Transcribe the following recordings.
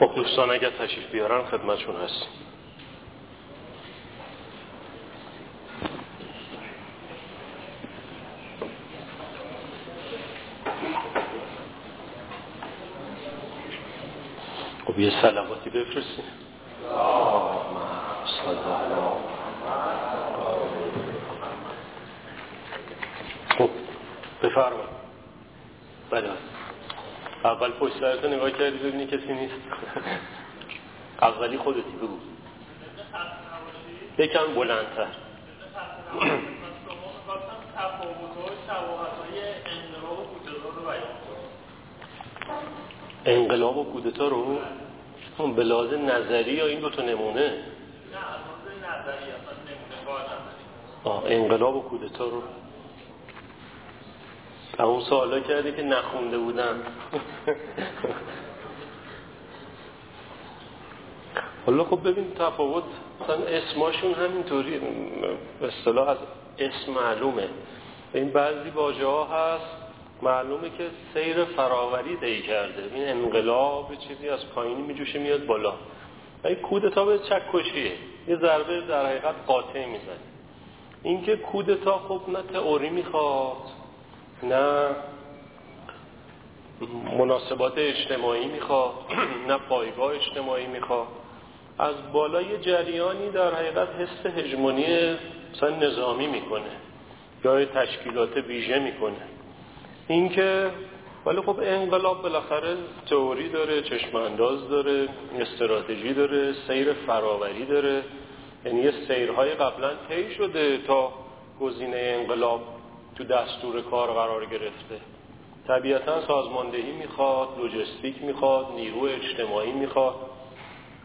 خب دوستان اگر تشریف بیارن خدمتشون هستیم. خب یه سلواتی بفرستیم خب بفرمایید. اول پشت سرتو نگاه کردی ببینی کسی نیست. اولی خودتی بگو. یکم بلندتر. انقلاب و کودتا رو اون به نظری یا این دو تا نمونه نه انقلاب و کودتا رو. اون سوالا کردی که نخونده بودن حالا خب ببین تفاوت مثلا اسماشون همینطوری به اصطلاح از اسم معلومه. این بعضی واژه ها هست معلومه که سیر فراوری دی کرده. این انقلاب چیزی از پایینی میجوشه میاد بالا. این کودتا به چکشیه یه ضربه در حقیقت قاطع می‌زنه. اینکه کودتا خب نه تئوری می‌خواد نه. مناسبات اجتماعی می‌خواد نه پایگاه اجتماعی می‌خواد از بالای جریانی در حقیقت حس هجمونی مثلا نظامی می‌کنه. یا تشکیلات ویژه می‌کنه. اینکه ولی خب انقلاب بالاخره تئوری داره چشم انداز داره استراتژی داره سیر فراوری داره. یعنی سیرهای قبلا طی شده تا گزینه انقلاب تو دستور کار قرار گرفته. طبیعتا سازماندهی می‌خواد لوجستیک می‌خواد نیرو اجتماعی می‌خواد.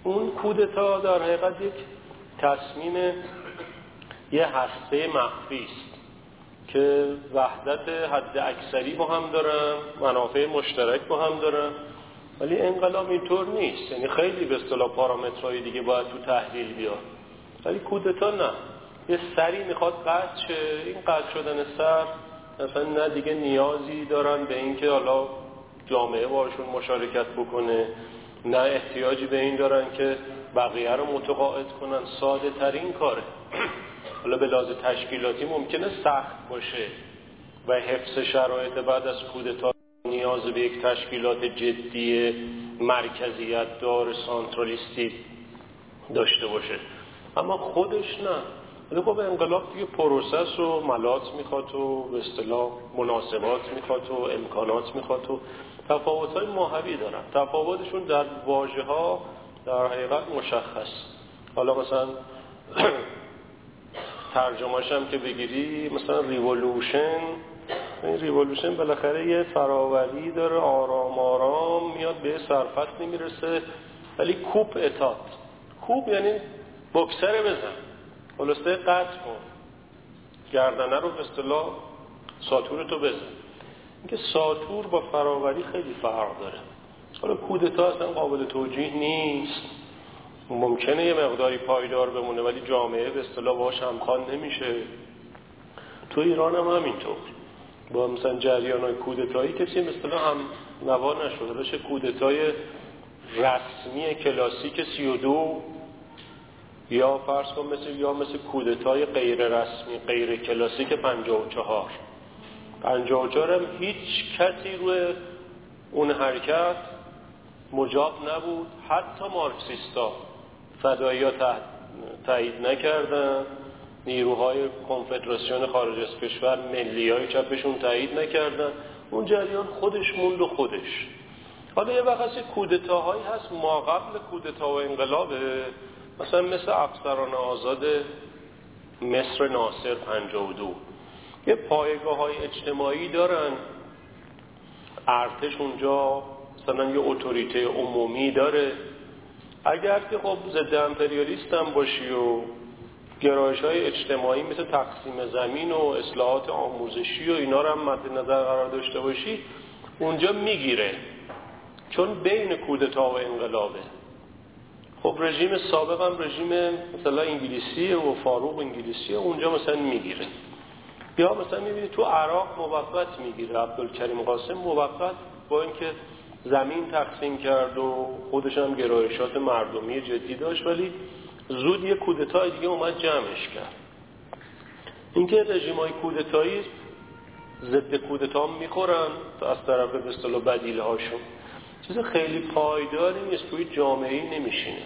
اون کودتا در حقیقت یک تصمیم یه هسته مخفی است که وحدت حد اکثری با هم دارن منافع مشترک با هم دارن. ولی انقلاب اینطور نیست. یعنی خیلی به اصطلاح پارامترهای دیگه باید تو تحلیل بیاد. ولی کودتا نه. یه سری می‌خواد قطع شه. این قطع شدن سر مثلا نه دیگه نیازی دارن به اینکه حالا جامعه باشون مشارکت بکنه نه احتیاجی به این دارن که بقیه رو متقاعد کنن. ساده ترین کاره. حالا به تشکیلاتی ممکنه سخت باشه و حفظ شرایط بعد از کودتا نیاز به یک تشکیلات جدی مرکزیت دار سانترالیستی داشته باشه. اما خودش نه. ولی خب انقلاب دیگه process و ملات می‌خواد و به اصطلاح مناسبات می‌خواد و امکانات می‌خواد و تفاوت های ماهوی دارن. تفاوتشون در واژه ها در حقیقت مشخص. حالا مثلا ترجمهش هم که بگیری مثلا ریولوشن این ریولوشن بالاخره یه فراوری داره آرام آرام میاد به سرعت نمی‌رسه ولی coup d'état coup یعنی یکسر بزن. خلاصه قطع کن. گردنه رو به اصطلاح ساتور تو بزن. اینکه ساتور با فراوری خیلی فرق داره. حالا کودتا اصلا قابل توجیه نیست. ممکنه یه مقداری پایدار بمونه ولی جامعه به اصطلاح باهاش همخوان نمیشه. تو ایران هم همینطور. با مثلا جریان های کودتایی کسی مثلا هم نوا نشده. کودتای رسمی کلاسیک سی و دو یا فرض کن مثل یا مثل کودتای غیر رسمی غیر کلاسیک 54 54 هم هیچ کسی روی اون حرکت مجاب نبود. حتی مارکسیستا فدایی ها تایید نکردن. نیروهای کنفدراسیون خارج از کشور ملی های چپشون تایید نکردن. اون جریان خودش موند و خودش. حالا یه وقت کودتاهایی هست. ما قبل کودتا و انقلابه مثلا مثل افسران آزاد مصر ناصر 52 یه پایگاه های اجتماعی دارن. ارتش اونجا مثلا یه اتوریته عمومی داره. اگر که خب ضد امپریالیست هم باشی و گرایش های اجتماعی مثل تقسیم زمین و اصلاحات آموزشی و اینا رو هم مد نظر قرار داشته باشی اونجا می‌گیره. چون بین کودتا و انقلابه. خب رژیم سابق هم رژیم مثلا انگلیسی و فاروق انگلیسی اونجا مثلا می‌گیره. یا مثلا می‌بینی تو عراق موقت می‌گیره عبدالکریم قاسم موقت با اینکه زمین تقسیم کرد و خودش هم گرایشات مردمی جدی داشت ولی زود یه کودتای دیگه اومد جمعش کرد. اینکه رژیم های کودتایی ضد کودتا می‌خورن از طرف به اصطلاح بدیل هاشون چیز خیلی پایداری نیست توی جامعه نمیشینه.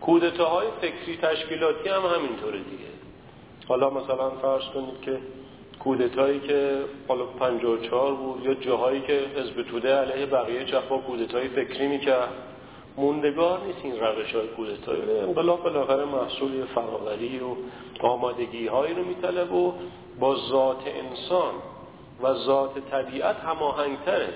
کودتاهای فکری تشکیلاتی هم همینطوره دیگه. حالا مثلا فرض کنید که کودتایی که حالا 54 بود یا جاهایی که حزب توده علیه بقیه چپا کودتای فکری می‌کرد موندگار نیست این روش های کودتایی. انقلاب بالاخره محصول فراوری و آمادگی هایی رو میطلب و با ذات انسان و ذات طبیعت هماهنگتره.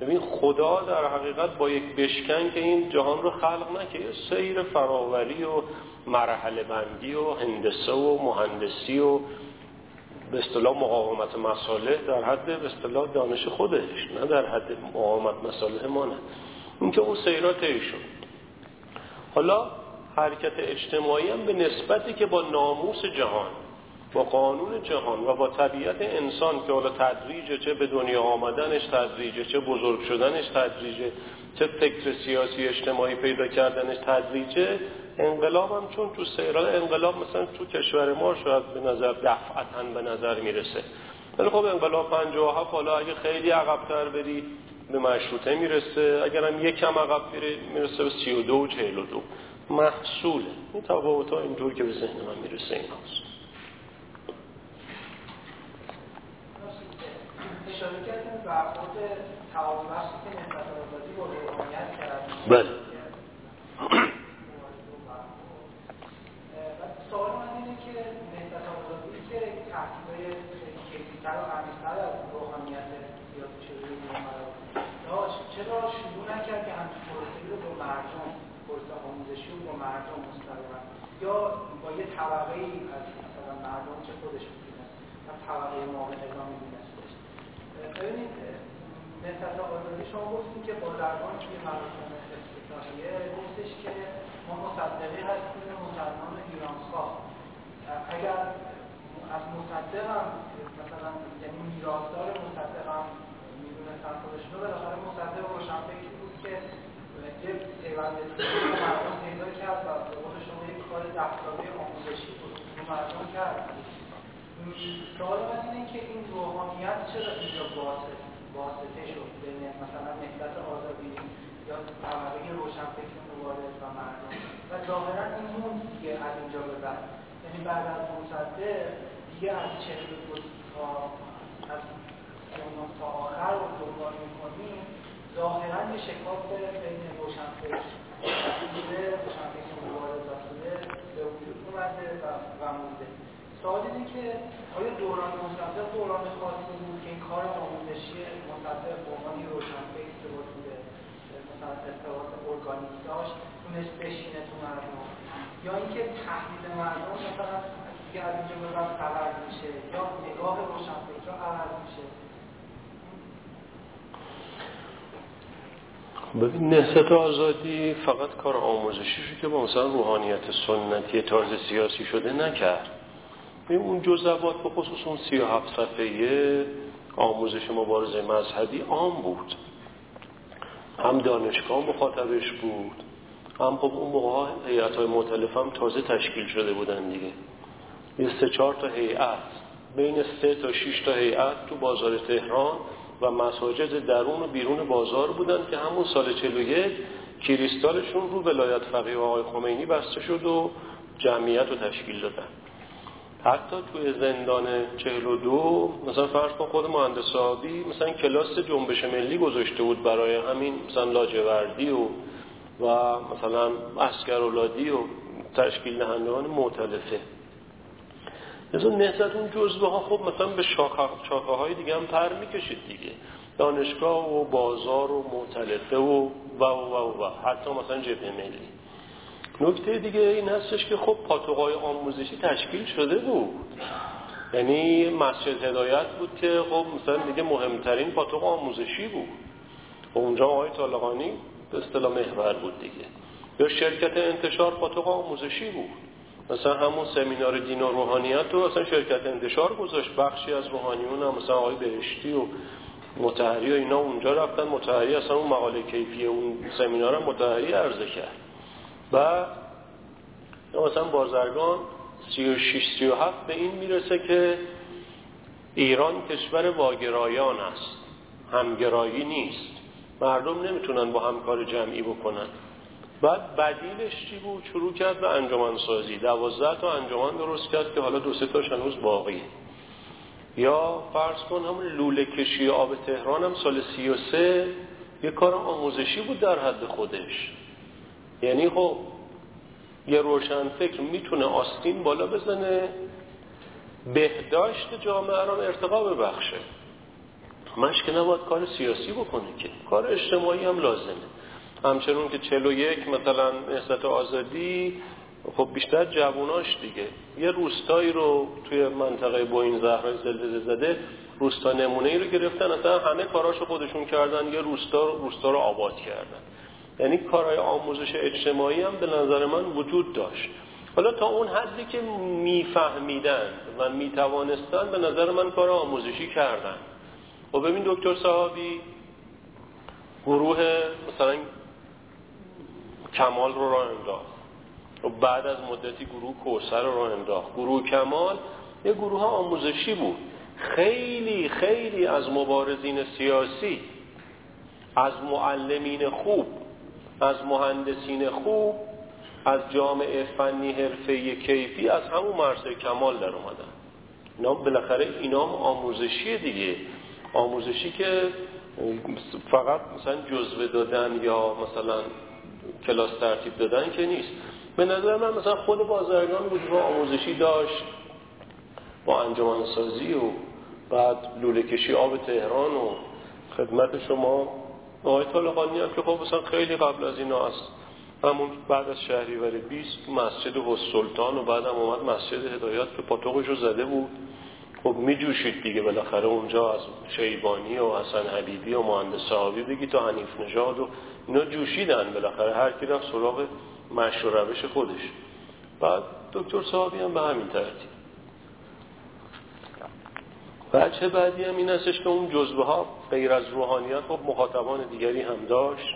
ببین خدا در حقیقت با یک بشکن که این جهان رو خلق نکه سیر فراوری و مرحله بندی و هندسه و مهندسی و به اصطلاح مقاومت مساله در حد به اصطلاح دانش خودش نه در حد مقاومت مساله ما نه. این که اون سیرات شد. حالا حرکت اجتماعی هم به نسبتی که با ناموس جهان با قانون جهان و با طبیعت انسان که حالا تدریجه چه به دنیا آمدنش تدریجه چه بزرگ شدنش تدریجه چه فکر سیاسی اجتماعی پیدا کردنش تدریجه انقلاب هم چون تو سیران انقلاب مثلا تو کشور ما شاید به نظر دفعتا به نظر می‌رسه. ولی خب انقلاب 57 حالا اگه خیلی عقبتر بری به مشروطه می‌رسه اگرم یکم عقب می‌رسه به 32 و 42 محصوله. این تفاوت ها اینطور که به ذهن من می‌رسه این هاست. بله. سوال من اینه که نهضت آزادی که تحصیلای خیلی کیفیتر و عمیق‌تر از روحانیت سیاسی شده داشت چرا شروع نکرد که همچین پروسه رو با مردم پروسه آموزشی رو با مردم مستقیما؟ یا با یه طبقه ای از مثلا مردم که خودش می‌دونست و طبقه معاونقا میدونستش ببینید نهضت آزادی شما گفتیم که بازرگان توی مراسم افتتاحیه گفتش که ما مصدقی هستیم مسلمان ایرانخواه اگر از مصدق هم مثلا یعنی میراثدار مصدق هم می‌دونستن خودشون رو بالاخره مصدق روشنفکری بود که یه پیوند مردم پیدا کرد و به قول شما یک کار دفتاره آموزشی بود. مردم کرد. سوال من اینه که این روحانیت چرا اینجا واسطه شد؟ بین مثلا نهضت آزادی یا طبقه روشنفکر مبارز و مردم. و ظاهرا این موند دیگه از اینجا به بعد. یعنی بعد از مصدق دیگه از چهل دو تا از تا آخر رو دنبال می‌کنیم ظاهرا یه شکاف بین روشنفکر روشنفکر مبارز بوده به وجود اومده و, و مونده. سوال اینه که آیا دوران مصدق دوران خاصی بود که این کار آموزشی مصدق به عنوان روشنفکر که بوده مثلا ارتباط ارگانیک داشت تونست بشینه تو مردم؟ یا اینکه تحلیل مردم مثلا دیگه از اینجا به بعد عوض میشه یا نگاه روشنفکرها عوض میشه؟ ببین نهضت آزادی فقط کار آموزشیشو که با مثلا روحانیت سنتی تازه سیاسی شده نکرد. اون جزوات به خصوص اون سی و هفت صفحه آموزش مبارزه مذهبی عام بود. هم دانشگاه مخاطبش بود هم خب اون موقع هیئت های مختلف هم تازه تشکیل شده بودن دیگه. یه سه چهار تا هیئت بین سه تا شش تا هیئت تو بازار تهران و مساجد درون و بیرون بازار بودن که همون سال 41 کریستالشون رو ولایت فقیه آقای خمینی بسته شد و جمعیت رو تشکیل دادن. حتی توی زندان 42 مثلا فرض کن خود مهندس آبی مثلا کلاس جنبش ملی گذاشته بود برای همین مثلا لاجوردی و و مثلا اسکرولادی و تشکیل دهندگان معتلفه مثلا نهزت اون جزوه ها خب مثلا به شاخه, های دیگه هم پر می‌کشید دیگه. دانشگاه و بازار و معتلفه و و و و, و. حتی مثلا جبهه ملی. نکته دیگه این هستش که خب پاتوقای آموزشی تشکیل شده بود. یعنی مسجد هدایت بود که خب مثلا دیگه مهمترین پاتوق آموزشی بود. و اونجا آقای طالقانی به اصطلاح محور بود دیگه. یا شرکت انتشار پاتوق آموزشی بود. مثلا همون سمینار دین و روحانیت رو اصلا شرکت انتشار گذاشت. بخشی از روحانیون هم مثلا آقای بهشتی و متحری و اینا اونجا رفتن. متحری اصلا اون مقاله کیفی اون سمینار هم متحری عرضه کرد. و مثلا بازرگان 36 37 به این می‌رسه که ایران کشور واگرایان است. همگرایی نیست. مردم نمی‌تونن با همکار جمعی بکنن. بعد بدیلش چی بود؟ شروع کرد به انجمن سازی دوازده تا انجمن درست کرد که حالا دو سه تاش هنوز باقی. یا فرض کن همون لوله کشی آب تهران هم سال سی و سه یه کار آموزشی بود در حد خودش. یعنی خب یه روشن فکر می‌تونه آستین بالا بزنه. بهداشت جامعه رو ارتقا ببخشه. مش که نباید کار سیاسی بکنه که. کار اجتماعی هم لازمه. همچنون که 41 مثلا نهضت آزادی خب بیشتر جووناش دیگه. یه روستایی رو توی منطقه بوین زهرای زلزله زده روستا نمونه ای رو گرفتن. اصلا همه کاراشو خودشون کردن. یه روستا روستا رو آباد کردن. یعنی کارهای آموزش اجتماعی هم به نظر من وجود داشت. حالا تا اون حدی که میفهمیدن و می‌توانستن به نظر من کار آموزشی کردن. و خب ببین دکتر صحابی گروه مثلا کمال رو راه انداخت. و بعد از مدتی گروه کوسر رو راه انداخت. گروه کمال یه گروه آموزشی بود. خیلی خیلی از مبارزین سیاسی از معلمین خوب از مهندسین خوب از جامعه فنی حرفه کیفی از همون مرسه کمال در اومدن. اینا بالاخره اینا هم آموزشی دیگه. آموزشی که فقط مثلا جزوه دادن یا مثلا کلاس ترتیب دادن که نیست. به نظر من مثلا خود بازرگان وجود آموزشی داشت با انجمن سازی و بعد لوله کشی آب تهران و خدمت شما آقای طالقانی هم که خب مثلا خیلی قبل از اینا است همون بعد از شهریور 20 مسجد سلطان و بعد هم اومد مسجد هدایت که پاتوقش رو زده بود. خب می جوشید دیگه بالاخره اونجا از شیبانی و حسن حبیبی و مهندس صحابی بگی تا حنیف نژاد و اینا جوشیدن بالاخره. هر کی رفت سراغ مشهور روش خودش. بعد دکتر صحابی هم به همین ترتیب. بچه بعدی هم این هستش که اون جزبه ها غیر از روحانیت خب مخاطبان دیگری هم داشت.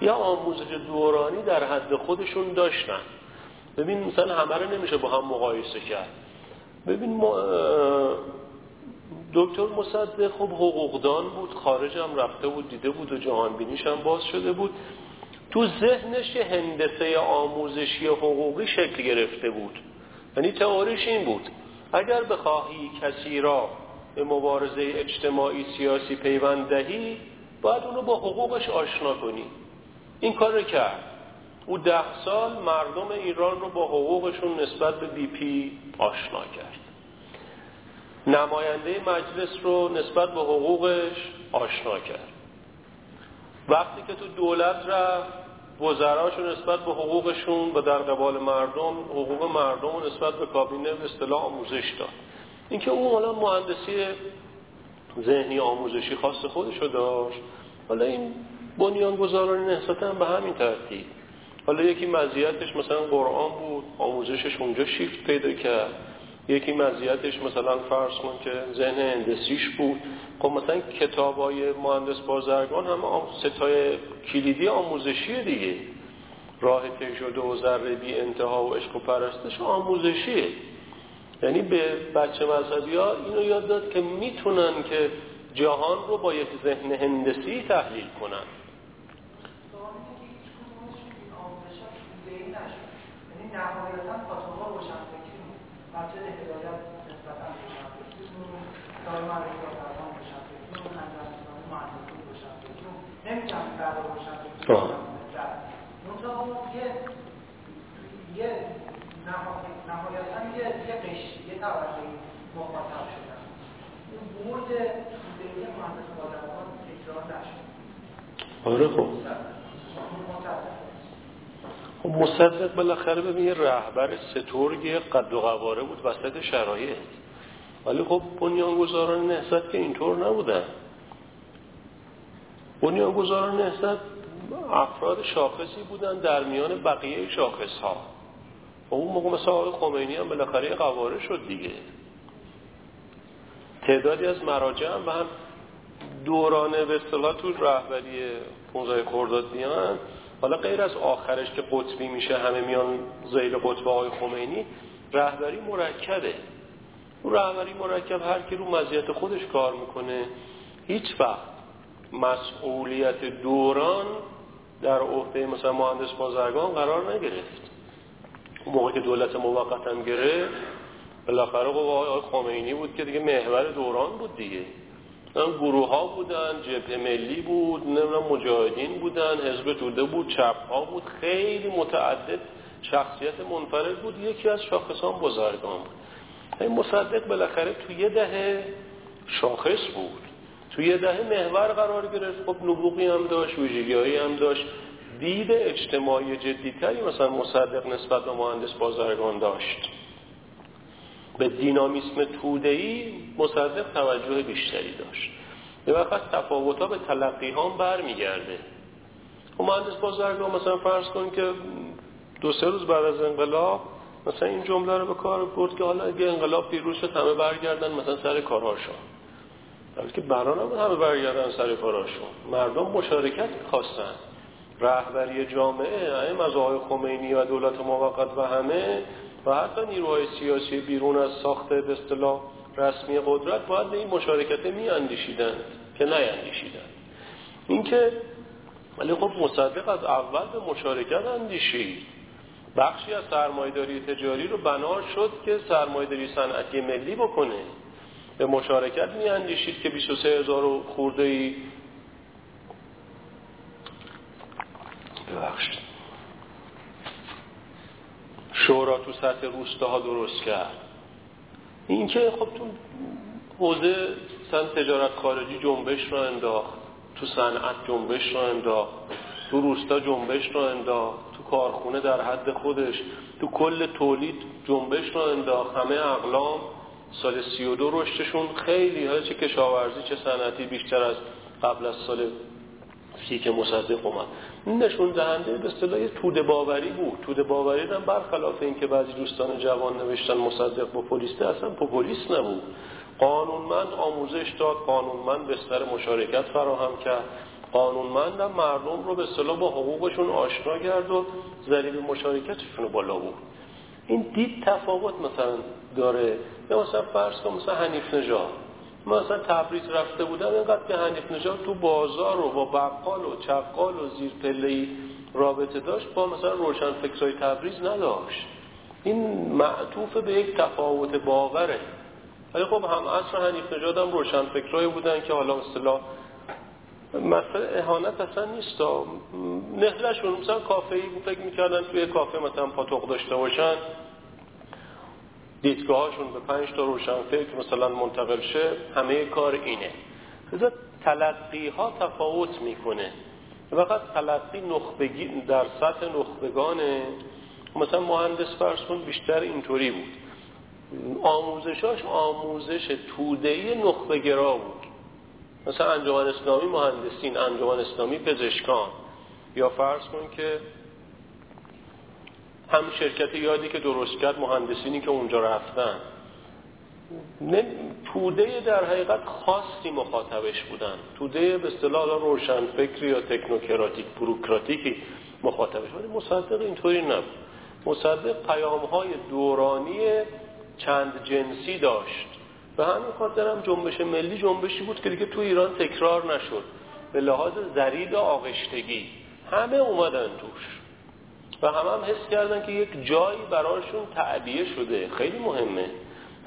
یا آموزش دورانی در حد خودشون داشتن. ببین مثلا همه رو نمیشه با هم مقایسه کرد. ببین دکتر مصدق خب حقوقدان بود خارج هم رفته بود دیده بود و جهانبینیش هم باز شده بود. تو ذهنش هندسه آموزشی حقوقی شکل گرفته بود. یعنی تئوریش این بود. اگر بخواهی کسی را به مبارزه اجتماعی سیاسی پیوند دهی باید اونو با حقوقش آشنا کنی. این کار رو کرد. او ده سال مردم ایران رو با حقوقشون نسبت به بی پی آشنا کرد. نماینده مجلس رو نسبت به حقوقش آشنا کرد. وقتی که تو دولت رفت وزراشو نسبت به حقوقشون و در قبال مردم حقوق مردم نسبت به کابینه اصطلاح آموزش داد. اینکه اون حالا مهندسی ذهنی آموزشی خاص خودش رو داشت حالا این بنیانگذاران هم به همین ترتیب. حالا یکی مزیتش مثلا قرآن بود آموزشش اونجا شیفت پیدا کرد. یکی مزیتش مثلا فرض کن که ذهن هندسیش بود. خب مثلا کتاب های مهندس بازرگان هم ستای کلیدی آموزشی دیگه. راه طی و ذره بی انتها و عشق و پرستش آموزشیه. یعنی به بچه مذهبی ها اینو یاد داد که می‌تونن که جهان رو با یک ذهن هندسی تحلیل کنن نهایتا پاتوقا روشن فکری مسجد هدایت نسبتا روشن فکری دار معرفی آفرمان روشن فکری انجام مهندسی روشن فکری نمیگم در روشن فکری منتها یه یه نهایتا یه یه قشر یه طبقه مخاطب شدن اون برد توده مهندس بازرگان تکرار نشد. آره خب. خب مصدق بالاخره ببین یه رهبر سترگ قد و قواره بود وسط شرایط. ولی خب بنیانگذاران نهضت که اینطور نبودن. بنیانگذاران نهضت افراد شاخصی بودن در میان بقیه شاخص ها و اون موقع مثل آقای خمینی هم بالاخره قواره شد دیگه. تعدادی از مراجع هم به هم دورانه به اصطلاح تو رهبری 15 خرداد بیان حالا غیر از آخرش که قطبی میشه همه میان زیل قطب آقای خمینی رهبری مرکبه. اون رهبری مرکب هر کی رو مزیت خودش کار می‌کنه هیچ وقت مسئولیت دوران در عهده مثلا مهندس بازرگان قرار نگرفت. اون موقع که دولت موقت هم گرفت بالاخره آقای خمینی بود که دیگه محور دوران بود دیگه. گروه ها بودن جبهه ملی بود نمی‌دونم مجاهدین بودن حزب توده بود چپ ها بود. خیلی متعدد شخصیت منفرد بود. یکی از شاخصان بزرگان بود. این مصدق بالاخره توی یه دهه شاخص بود. توی یه دهه محور قرار گرفت. خب نبوغی هم داشت ویژگیهایی هم داشت. دید اجتماعی جدیتری مثلا مصدق نسبت به مهندس بازرگان داشت. به دینامیسم تودهی مصدق توجه بیشتری داشت. یه وقت تفاوت ها به تلقی ها برمیگرده. و خب مهندس بازرگان مثلا فرض کن که دو سه روز بعد از انقلاب مثلا این جمله رو به کار برد که حالا اگه انقلاب پیروز شد همه برگردن مثلا سر کارهاشون که برا نبود همه برگردن سر کارهاشون مردم مشارکت خواستن. رهبری جامعه این از آقای خمینی و دولت موقت و همه و حتی نیروهای سیاسی بیرون از ساخت به اصطلاح رسمی قدرت باید به این مشارکت می اندیشیدند که نیندیشیدند این که ولی خب مصدق از اول به مشارکت اندیشید. بخشی از سرمایداری تجاری رو بنا شد که سرمایداری صنعتی ملی بکنه. به مشارکت می اندیشید که 23 هزار خورده ای ببخشید. شورا تو سطح روستاها درست کرد. این که خب تو حوزه سن تجارت خارجی جنبش را انداخت تو صنعت جنبش را انداخت تو روستا جنبش را انداخت تو کارخونه در حد خودش تو کل تولید جنبش را انداخت همه اقلام سال سی و دو رشدشون خیلی ها چه کشاورزی چه صنعتی بیشتر از قبل از سال که مصدق اومد. این نشون دهنده به اصطلاح توده باوری بود. توده باوری هم برخلاف اینکه بعضی دوستان جوان نوشتن مصدق پولیسته اصلا پوپولیست نبود. قانونمند آموزش داد قانونمند بستر مشارکت فراهم کرد. قانونمند هم مردم رو به اصطلاح با حقوقشون آشنا کرد و ذریب مشارکتشون رو بالا بود این دید تفاوت مثلا داره. یا مثلا فرض کن مثلا حنیف نژاد. مثلا تبریز رفته بودم. اینقدر که حنیف نژاد تو بازار و با بقال و چقال و زیر پله‌ای رابطه داشت با مثلا روشن فکرای تبریز نداشت. این معطوف به یک تفاوت باوره. ولی خب هم اصر حنیف نژاد هم روشن فکرای بودن که حالا مثلا مثلا اهانت اصلا نیست. نهلشون مثلا کافه فکر می‌کردن توی کافه مثلا پاتوق داشته باشن. دیدگاهاشون به پنج تا روشن فکر مثلا منتقل شه همه کار اینه. لذا تلقی ها تفاوت می‌کنه. فقط تلقی نخبگی در سطح نخبگانه. مثلا مهندس فرض کن بیشتر اینطوری بود. آموزشاش آموزش تودهی نخبگرا بود. مثلا انجمن اسلامی مهندسین انجمن اسلامی پزشکان. یا فرض کن که هم شرکت یادی که درست کرد مهندسینی که اونجا رفتن. توده در حقیقت خاصی مخاطبش بودن. توده به اصطلاح روشن فکری یا تکنوکراتیک بروکراتیکی مخاطبش. ولی مصدق اینطوری نبود. مصدق پیام های دورانی چند جنسی داشت. به همین خاطر هم جنبش ملی جنبشی بود که دیگه تو ایران تکرار نشد. به لحاظ زرید آغشتگی. همه اومدن توش. و همه هم حس کردن که یک جایی براشون تعبیه شده. خیلی مهمه.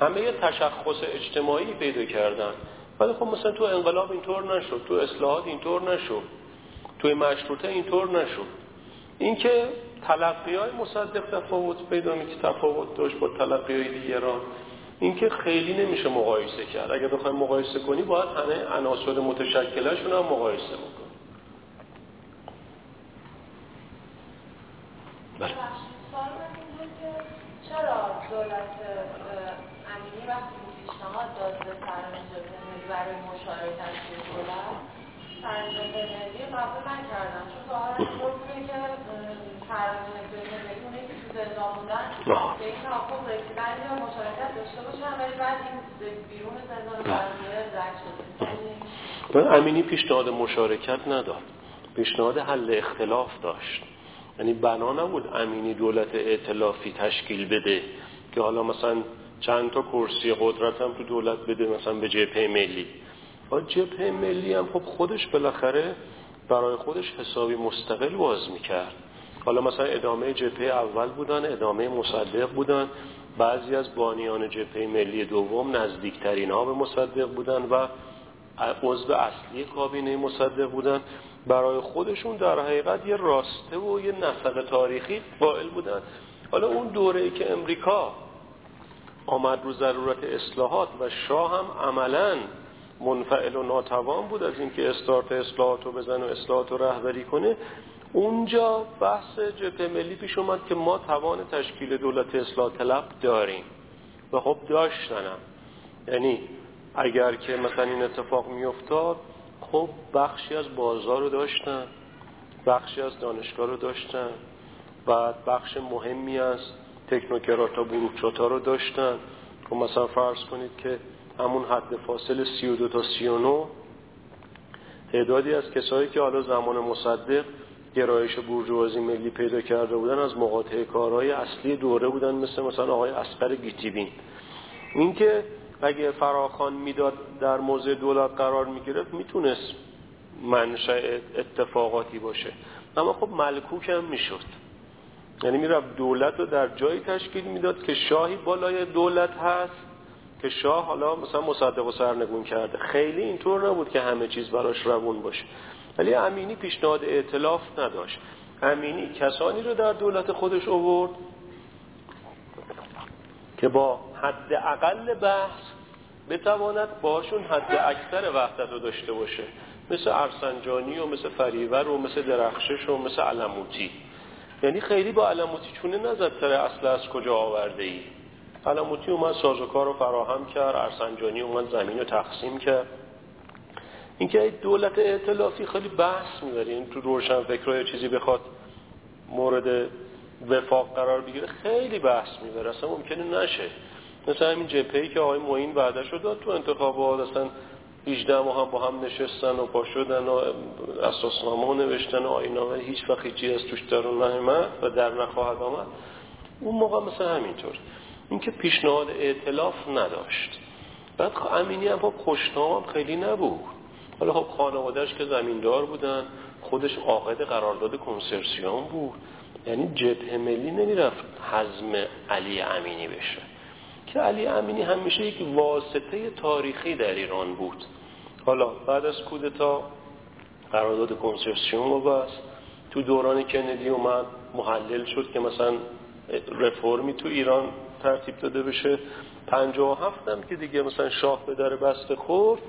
همه یه تشخص اجتماعی پیدا کردن. ولی خب مثلا تو انقلاب اینطور نشد. تو اصلاحات اینطور نشد. توی مشروطه اینطور نشد. اینکه تلقی های مصدق تفاوت پیدا می تفاوت داشت با تلقی های دیگران. اینکه خیلی نمیشه مقایسه کرد. اگر بخوایم مقایسه کنی باید همه عناصر متشکلشون هم مقایسه بکنی. بله. چرا دولت امینی وقتی پیشنهاد داد به سرنجام ملی برای مشارکت توی دولت؟ سرنجام ملی قبول نکردن چون ظاهرا اینطور بوده که سرنجام ملی اونه که تو زندان بودن. که این توافق بعضی ها مشارکت داشته باشن ولی بعد این بیرون زندان رد شده امینی پیشنهاد مشارکت نداد. پیشنهاد حل اختلاف داشت. یعنی بنا نبود امینی دولت ائتلافی تشکیل بده که حالا مثلا چند تا کرسی قدرت هم تو دولت بده مثلا به جبهه ملی. و جبهه ملی هم خب خودش بالاخره برای خودش حسابی مستقل باز می‌کرد. حالا مثلا ادامه جبهه اول بودن ادامه مصدق بودن. بعضی از بانیان جبهه ملی دوم نزدیکترین ها به مصدق بودن و عضو اصلی کابینه مصدق بودن. برای خودشون در حقیقت یه راسته و یه نسق تاریخی قائل بودن. حالا اون دوره ای که امریکا آمد رو ضرورت اصلاحات و شاه هم عملا منفعل و ناتوان بود از اینکه استارت اصلاحات رو بزن و اصلاحات رو رهبری کنه اونجا بحث جبهه ملی پیش اومد که ما توان تشکیل دولت اصلاح طلب داریم. و خب داشتنم. یعنی اگر که مثلا این اتفاق میافتاد خب بخشی از بازار رو داشتن بخشی از دانشگاه رو داشتن و بخش مهمی از تکنوکرات ها ها رو داشتن. که خب مثلا فرض کنید که همون حد فاصل 32 تا 39 تعدادی از کسایی که حالا زمان مصدق گرایش بورژوازی ملی پیدا کرده بودن از مقاطع کارهای اصلی دوره بودن مثل مثلا آقای اسقر گیتیبین. اینکه اگه فراخان می‌داد در موضع دولت قرار می‌گرفت می‌تونست منشأ اتفاقاتی باشه. اما خب ملکوک هم می‌شد. یعنی می‌رفت دولت رو در جایی تشکیل می‌داد که شاهی بالای دولت هست که شاه حالا مثلا مصدق و سرنگون کرده. خیلی اینطور نبود که همه چیز براش روون باشه. ولی امینی پیشنهاد اعتلاف نداشت. امینی کسانی رو در دولت خودش اوورد که با حد اقل بحث بتواند باشون حد اکثر وحدت رو داشته باشه. مثل ارسنجانی و مثل فریور و مثل درخشش و مثل علموتی. یعنی خیلی با علموتی چونه نزد تره اصل از کجا آورده ای علموتی اومد سازوکار رو فراهم کرد ارسنجانی اومد زمین رو تقسیم کرد. اینکه دولت ائتلافی خیلی بحث این تو روشن فکرهای چیزی بخواد مورد وفاق قرار بگیره خیلی بحث می‌بره. اصلا ممکنه نشه. مثل همین جپهی که آقای معین بعدش داد تو انتخابات اصلا 18 ماه هم با هم نشستن و پا شدن و اساسنامه نوشتن و آینامه هیچ وقت هیچی از توش در نهمت و در نخواهد آمد. اون موقع مثل همینطور. اینکه پیشنهاد اعتلاف نداشت. بعد امینی هم با خوشنام خیلی نبود. حالا خب خانوادهش که زمیندار بودن خودش عاقد قرارداد کنسرسیون بود. یعنی جبهه ملی نمی‌رفت حزم علی امینی بشه. که علی امینی همیشه یک واسطه تاریخی در ایران بود. حالا بعد از کودتا قرارداد کنسرسیون رو بست. تو دوران کندی اومد محلل شد که مثلا رفرمی تو ایران ترتیب داده بشه. پنجاه و هفتم که دیگه مثلا شاه به در بسته خورد.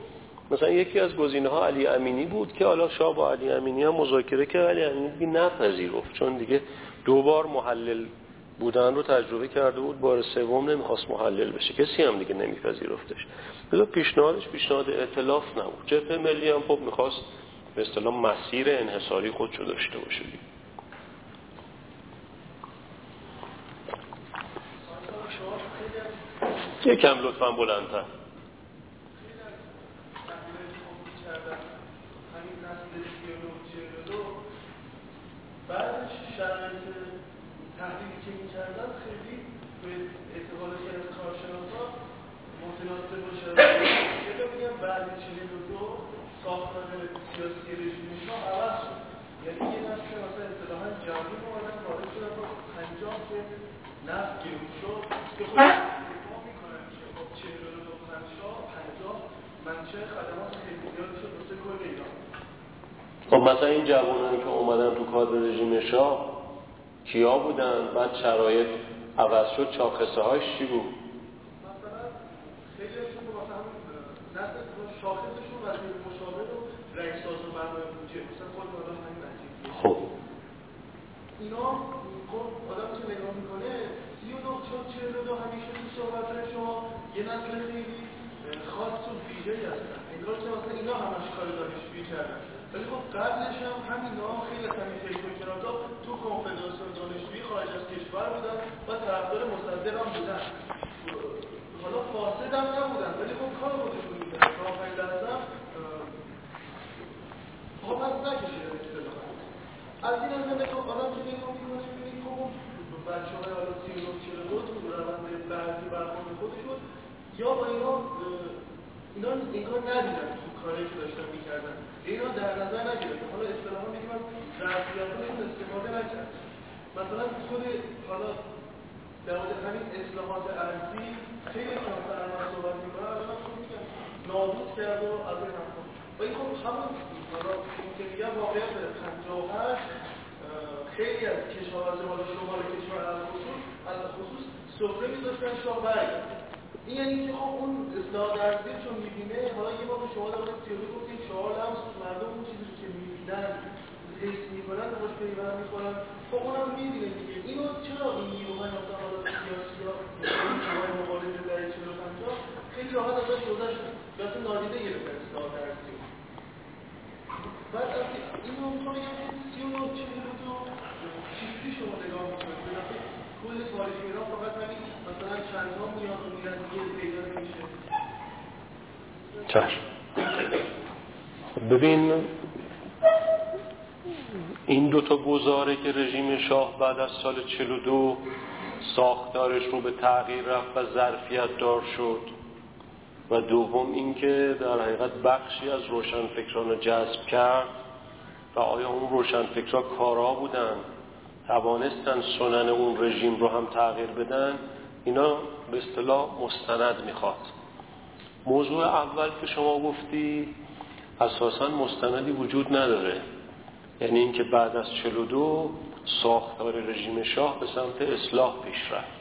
مثلا یکی از گزینه ها علی امینی بود که حالا شاه با علی امینی هم مذاکره که علی امینی نپذیرفت چون دیگه دو بار محلل بودن رو تجربه کرده بود بار سوم نمی‌خواست محلل بشه. کسی هم دیگه نمیپذیرفتش. بذار پیشنهادش پیشنهاد اعتلاف نبود. جبهه ملی هم خب می‌خواست به اصطلاح مسیر انحصاری خودشو داشته باشه. یکم لطفا بلندتر. بعدش شرایط تحلیلی که می‌کردن خیلی به اعتقاد از کارشناسا متناسب باشه یه بگم بعد و دو ساختار سیاسی رژیمش ها عوض شد. یعنی یه نسل مثلا اصطلاحا جمعی اومدن وارد شدن با پنجاه که نفت گرون شد. که خود می‌کنن که خب چهل و پنجاه پنجاه منشه خدمات خیلی زیادی شد واسه کل ایران خب مثلا این جوانانی که اومدن تو کادر رژیم شاه کیا بودن؟ بعد شرایط عوض شد شاخصه هاش چی بود؟ خب. اینا خب آدم که نگاه می‌کنه سی و دو چون چهل و دو همیشه تو صحبت شما یه نسل خیلی خاص و ویژه هستن. انگار که مثلا اینا همش کار دانشجویی کردن. ولی خب قبلش هم همین ها خیلی از همین فکر تو کنفدراسیون دانشجویی خارج از کشور بودن و طرفدار مصدق هم بودن. حالا فاسد هم نبودن ولی خب کار خودشون میدن تا آخرین لحظه پاپس نکشیده از این هم نگاه آدم که نگاه می‌کنه می‌بینید خب بچه های حالا سی و چهل دو تو روند بعضی برخورد خودشون یا با اینا اینا انگار ندیدن. کاری که داشتن می‌کردن. اینا در نظر نگرفتن. حالا اصطلاحا میگیم ظرفیتاشون استفاده نکرد. مثلا خود حالا در مورد همین اصلاحات ارزی خیلی کمتر من صحبت می‌کنم الان خب میگم نابود کرد و از این حرفا. و این خب همون حالا که میگم واقعیت 58 خیلی از کشاورزی حالا شمال کشور از خصوص از خصوص سفره میذاشتن شاه برگرد این یعنی که خب اون اصلاح درزی چون می‌بینه حالا یه بار به شما در مورد تیوری گفتیم چهار لمس مردم اون چیزی که می‌بینن حس می‌کنن باش پیوند می‌خورن. خب اونم می‌بینه دیگه. اینو چرا این نیروهای مثلا حالا سیاسی ها نیروهای مقابل در 45 خیلی راحت ازش گذشتن یا تو نادیده گرفتن اصلاح درزی بعد از اینو می‌خوام بگم سی و نه چهل و چیزی شما نگاه می‌کنید. کل تاریخ ایران فقط همین چشم. ببین این دوتا گزاره که رژیم شاه بعد از سال 42 ساختارش رو به تغییر رفت و ظرفیت دار شد. و دوم اینکه در حقیقت بخشی از روشنفکران رو جذب کرد و آیا اون روشنفکران کارا بودن؟ توانستن سنن اون رژیم رو هم تغییر بدن؟ اینا به اصطلاح مستند می‌خواد. موضوع اول که شما گفتی اساسا مستندی وجود نداره. یعنی اینکه بعد از 42 ساختار رژیم شاه به سمت اصلاح پیش رفت.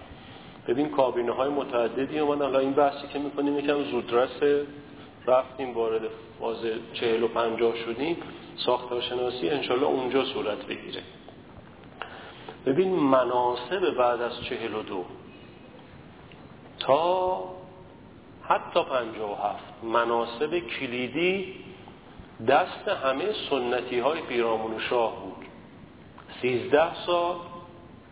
ببین کابینه های متعددی اومدن. الان این بحثی که می‌کنیم یکم زودرس رفتیم وارد فاز چهل و پنجاه شدیم. ساختارشناسی انشالله اونجا صورت بگیره. ببین مناسب بعد از چهل و دو تا حتی پنجاه و هفت مناسب کلیدی دست همه سنتی های پیرامون شاه بود. سیزده سال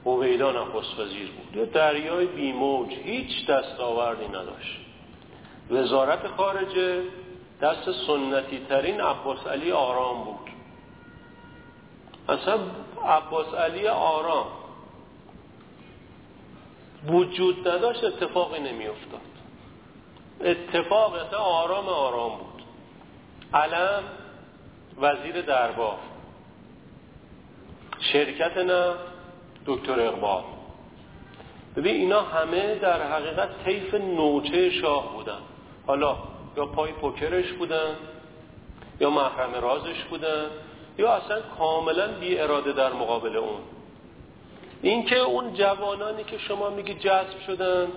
هویدا نخست وزیر بود. یا دریای بیموج هیچ دستاوردی نداشت. وزارت خارجه دست سنتی ترین عباس علی آرام بود. اصلا عباس علی آرام وجود نداشت اتفاقی نمی افتاد اتفاق اصلا آرام آرام بود. علم وزیر دربار. شرکت نه دکتر اقبال. ببین اینا همه در حقیقت طیف نوچه شاه بودن. حالا یا پای پوکرش بودن یا محرم رازش بودن یا اصلا کاملا بی اراده در مقابل اون. اینکه اون جوانانی که شما میگی جذب شدن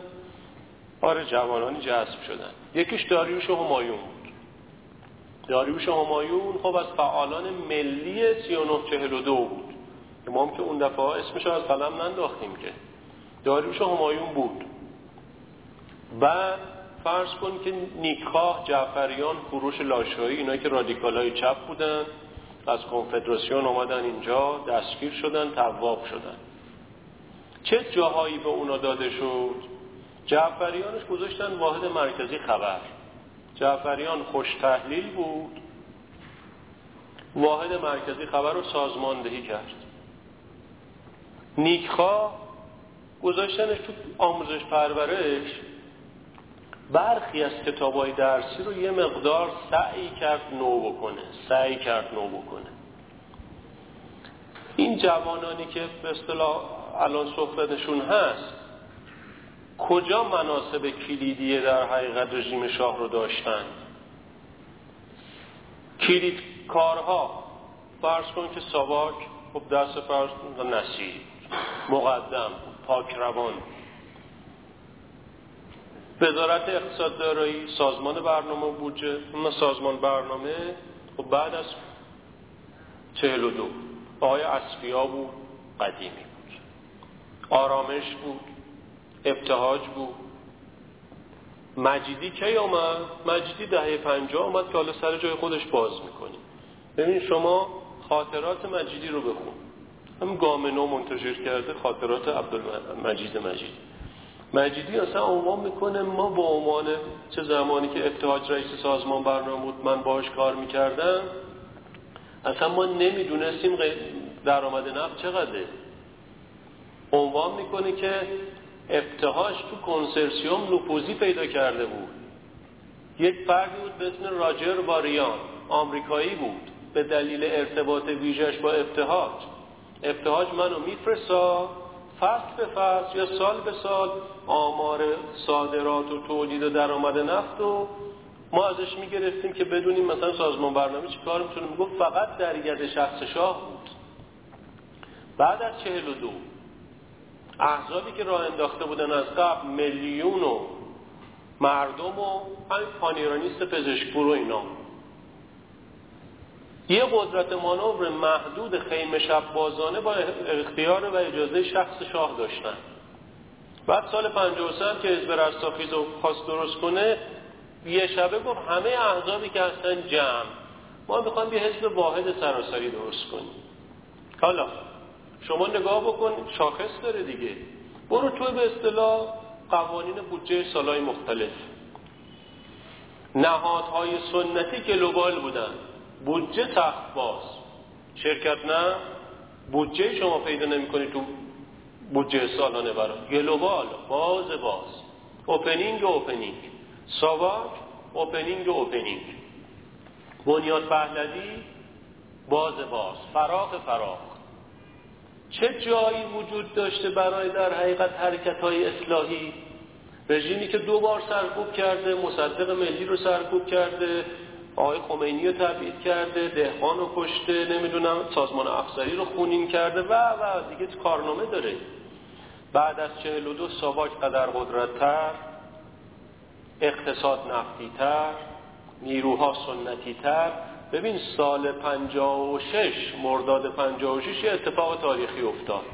آره جوانانی جذب شدن. یکیش داریوش همایون بود. داریوش همایون خب از فعالان ملی 3942 بود. ما که اون دفعه اسمش از قلم ننداختیم که. داریوش همایون بود. و فرض کن که نیکخواه جعفریان کوروش لاشایی اینایی که رادیکال های چپ بودن از کنفدراسیون آمدن اینجا دستگیر شدن تواب شدن. چه جاهایی به اونا داده شد؟ جعفریانش گذاشتن واحد مرکزی خبر. جعفریان خوش تحلیل بود. واحد مرکزی خبر رو سازماندهی کرد. نیکخواه گذاشتنش تو آموزش پرورش. برخی از کتابای درسی رو یه مقدار سعی کرد نو بکنه سعی کرد نو بکنه. این جوانانی که به اصطلاح الان صحبتشون هست. کجا مناسب کلیدی در حقیقت رژیم شاه رو داشتن؟ کلید کارها فرض کن که ساواک خب دست فرض نسیر مقدم پاک روان. وزارت اقتصاد دارایی سازمان برنامه بودجه. اما سازمان برنامه و بعد از چهل و دو آقای اصفیا بود قدیمی. آرامش بود ابتهاج بود. مجیدی کی آمد؟ مجیدی دهه پنجاه آمد که حالا سر جای خودش باز می‌کنیم ببین شما خاطرات مجیدی رو بخون. هم گامنو منتشر کرده خاطرات عبدالمجید مجید مجیدی اصلا عنوان می‌کنه ما با عنوان چه زمانی که ابتهاج رئیس سازمان برنامه بود من باش کار می‌کردم اصلا ما نمی‌دونستیم درآمد نفت چقدره. عنوان می‌کنه که ابتهاج تو کنسرسیوم نفوذی پیدا کرده بود. یک فردی بود به اسم راجر واریان آمریکایی بود. به دلیل ارتباط ویژش با ابتهاج. ابتهاج منو میفرسا فصل به فصل یا سال به سال آمار صادرات و تولید و درآمد نفت و ما ازش می‌گرفتیم که بدونیم مثلا سازمان برنامه چی کار می‌تونه. می‌گفت فقط در ید شخص شاه بود. بعد از چهل و دو احزابی که راه انداخته بودن از قبل میلیون و مردم و همین پانیرانیست پزشکپور و اینا. یه قدرت مانور محدود خیمه شب بازانه با اختیار و اجازه شخص شاه داشتن. بعد سال 53 که حزب رستاخیز رو خواست درست کنه یه شبه گفت همه احزابی که هستن جمع. ما می‌خوایم یه حزب واحد سراسری درست کنیم. حالا شما نگاه بکن شاخص داره دیگه. برو تو به اصطلاح قوانین بودجه سالهای مختلف. نهادهای سنتی global بودن. بودجه تخت باز. شرکت نه بودجه شما پیدا نمی‌کنی تو بودجه سالانه برای global باز باز. opening opening. ساواک اوپنینگ اوپنینگ. بنیاد پهلوی باز باز. فراخ فراخ. چه جایی وجود داشته برای در حقیقت حرکت های اصلاحی؟ رژیمی که دو بار سرکوب کرده مصدق ملی رو سرکوب کرده آقای خمینی رو تبعید کرده دهقان رو کشته نمی‌دونم سازمان افسری رو خونین کرده و و دیگه کارنامه داره. بعد از 42 ساواک قدر قدرتتر اقتصاد نفتیتر نیروها سنتیتر ببین سال 56 مرداد 56 اتفاق تاریخی افتاد.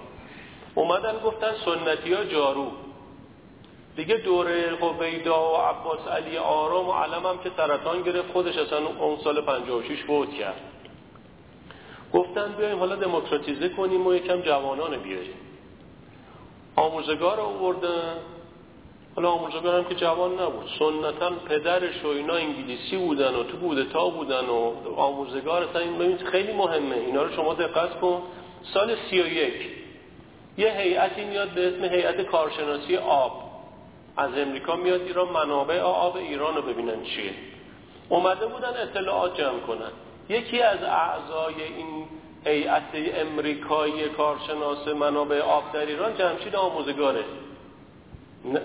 اومدن گفتن سنتی ها جارو. دیگه دوره قبیدا و عباس علی آرام و علم هم که سرطان گرفت خودش اصلا اون سال 56 فوت کرد. گفتن بیایم حالا دموکراتیزه کنیم و یکم جوانان بیاریم. آموزگار آوردن. حالا آموزگار که جوان نبود. سنتا پدرش و اینا انگلیسی بودن و تو بودتا بودن و آموزگار این ببینید خیلی مهمه. اینا رو شما دقت کن. سال سی و یک. یه هیئتی میاد به اسم هیئت کارشناسی آب. از امریکا میاد ایران منابع آب ایران رو ببینن چیه. اومده بودن اطلاعات جمع کنن. یکی از اعضای این هیئت امریکایی کارشناس منابع آب در ایران جمشید آموزگاره.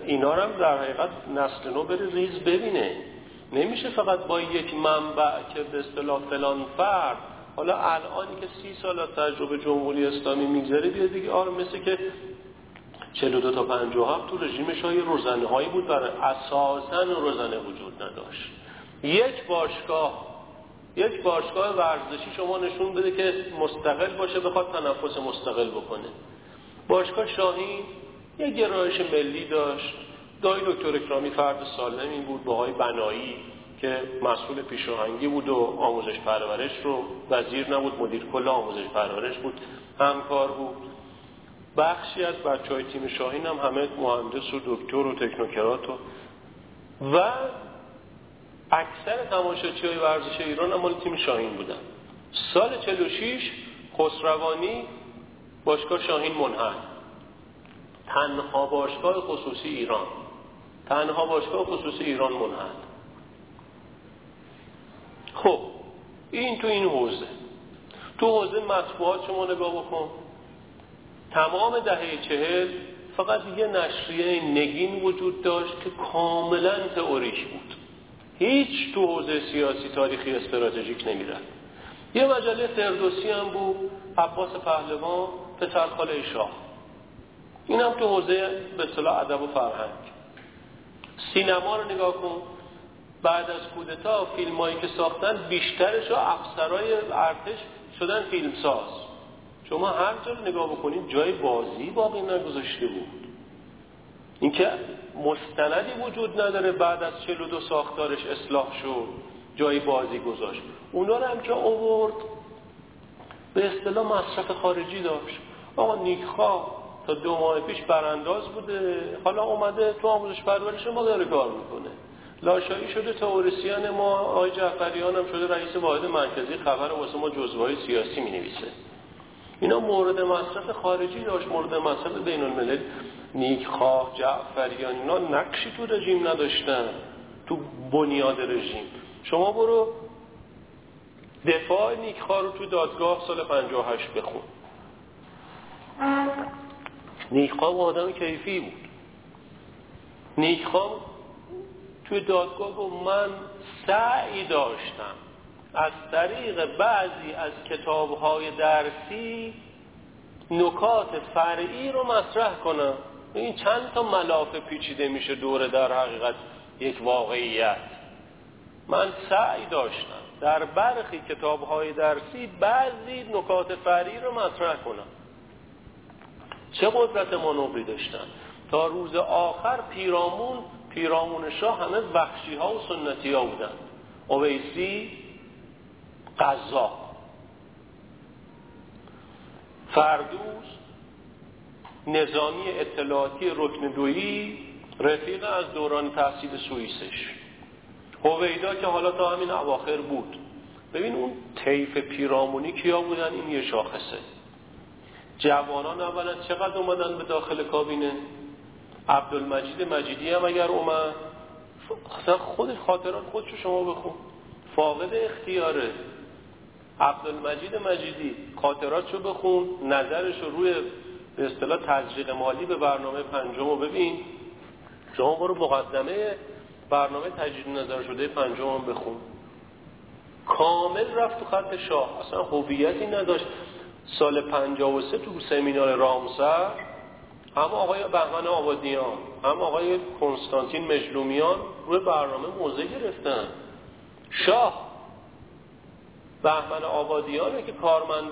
اینا هم در حقیقت نسل نو بره ریز ببینه. نمیشه فقط با یک منبع که به اصطلاح فلان فرد حالا الانی که سی سال از تجربه جمهوری اسلامی میگذره بیاد دیگه آره مثل که 42 تا 57 تو رژیم شاهی روزنه هایی بود برای اساسا روزنه وجود نداشت. یک باشگاه یک باشگاه ورزشی شما نشون بده که مستقل باشه بخواد تنفس مستقل بکنه. باشگاه شاهی یک گرایش ملی داشت. دایی دکتر اکرامی فرد سالمی بود با های بنایی که مسئول پیشاهنگی بود و آموزش پرورش رو وزیر نبود مدیر کل آموزش پرورش بود همکار بود. بخشی از بچه های تیم شاهین هم همه مهندس و دکتر و تکنوکرات و و اکثر تماشاچی های ورزش ایران هم تیم شاهین بودن. سال 46 خسروانی باشگاه شاهین منحل. تنها باشگاه خصوصی ایران. تنها باشگاه خصوصی ایران منحل. خب این تو این حوزه. تو حوزه مطبوعات شما نگاه بکن تمام دهه چهل فقط یه نشریه نگین وجود داشت که کاملا تئوریک بود. هیچ تو حوزه سیاسی تاریخی استراتژیک نمیرد یه مجله فردوسی هم بود عباس پهلوان پسرخاله شاه. این هم تو حوزه به اصطلاح ادب و فرهنگ. سینما رو نگاه کن. بعد از کودتا فیلم هایی که ساختن بیشترش و افسرهای ارتش شدن فیلمساز. شما هر جا نگاه بکنید جای بازی باقی نگذاشته بود. اینکه مستندی وجود نداره بعد از 42 ساختارش اصلاح شد جای بازی گذاشت. اونا رو هم که آورد به اصطلاح مصرف خارجی داشت. آقا نیکخواه تا دو ماه پیش برانداز بوده. حالا اومده تو آموزش پرورش ما داره کار می‌کنه. لاشایی شده تئوریسین ما آقای جعفریان هم شده رئیس واحد مرکزی خبر واسه ما جزوه سیاسی می نویسه اینا مورد مصرف خارجی داشت مورد مصرف بین الملل نیکخواه جعفریان اینا نقشی تو رژیم نداشتن. تو بنیاد رژیم. شما برو دفاع نیکخواه رو تو دادگاه سال 58 بخون. نیکخواه با آدم کیفی بود. نیکخواه توی دادگاه گفت من سعی داشتم. از طریق بعضی از کتابهای درسی نکات فرعی رو مطرح کنم. این چند تا ملافه پیچیده میشه دوره در حقیقت یک واقعیت. من سعی داشتم در برخی کتابهای درسی بعضی نکات فرعی رو مطرح کنم. چه قدرت منوبی داشتن؟ تا روز آخر پیرامون پیرامون شاه همه وحشی ها و سنتی ها بودن. اویسی قضا فردوس نظامی اطلاعاتی رکن دویی رفیق از دوران تحصیل سوئیسش. هویدا که حالا تا همین اواخر بود. ببین اون طیف پیرامونی کیا بودن؟ این یه شاخصه. جوانان اولا چقدر اومدن به داخل کابینه؟ عبدالمجید مجیدی هم اگر اومد اصلا خود خاطرات خودشو شما بخون. فاقد اختیاره. عبدالمجید مجیدی خاطراتشو بخون نظرشو روی به اصطلاح تزریق مالی به برنامه پنجم رو ببین. شما برو مقدمه برنامه تجدید نظر شده پنجم بخون. کامل رفت تو خط شاه. اصلا هویتی نداشت. سال 53 تو سمینار رامسر هم آقای بهمن آبادیان هم آقای کنستانتین مجلومیان روی برنامه موضع گرفتن. شاه بهمن آبادیانه که کارمند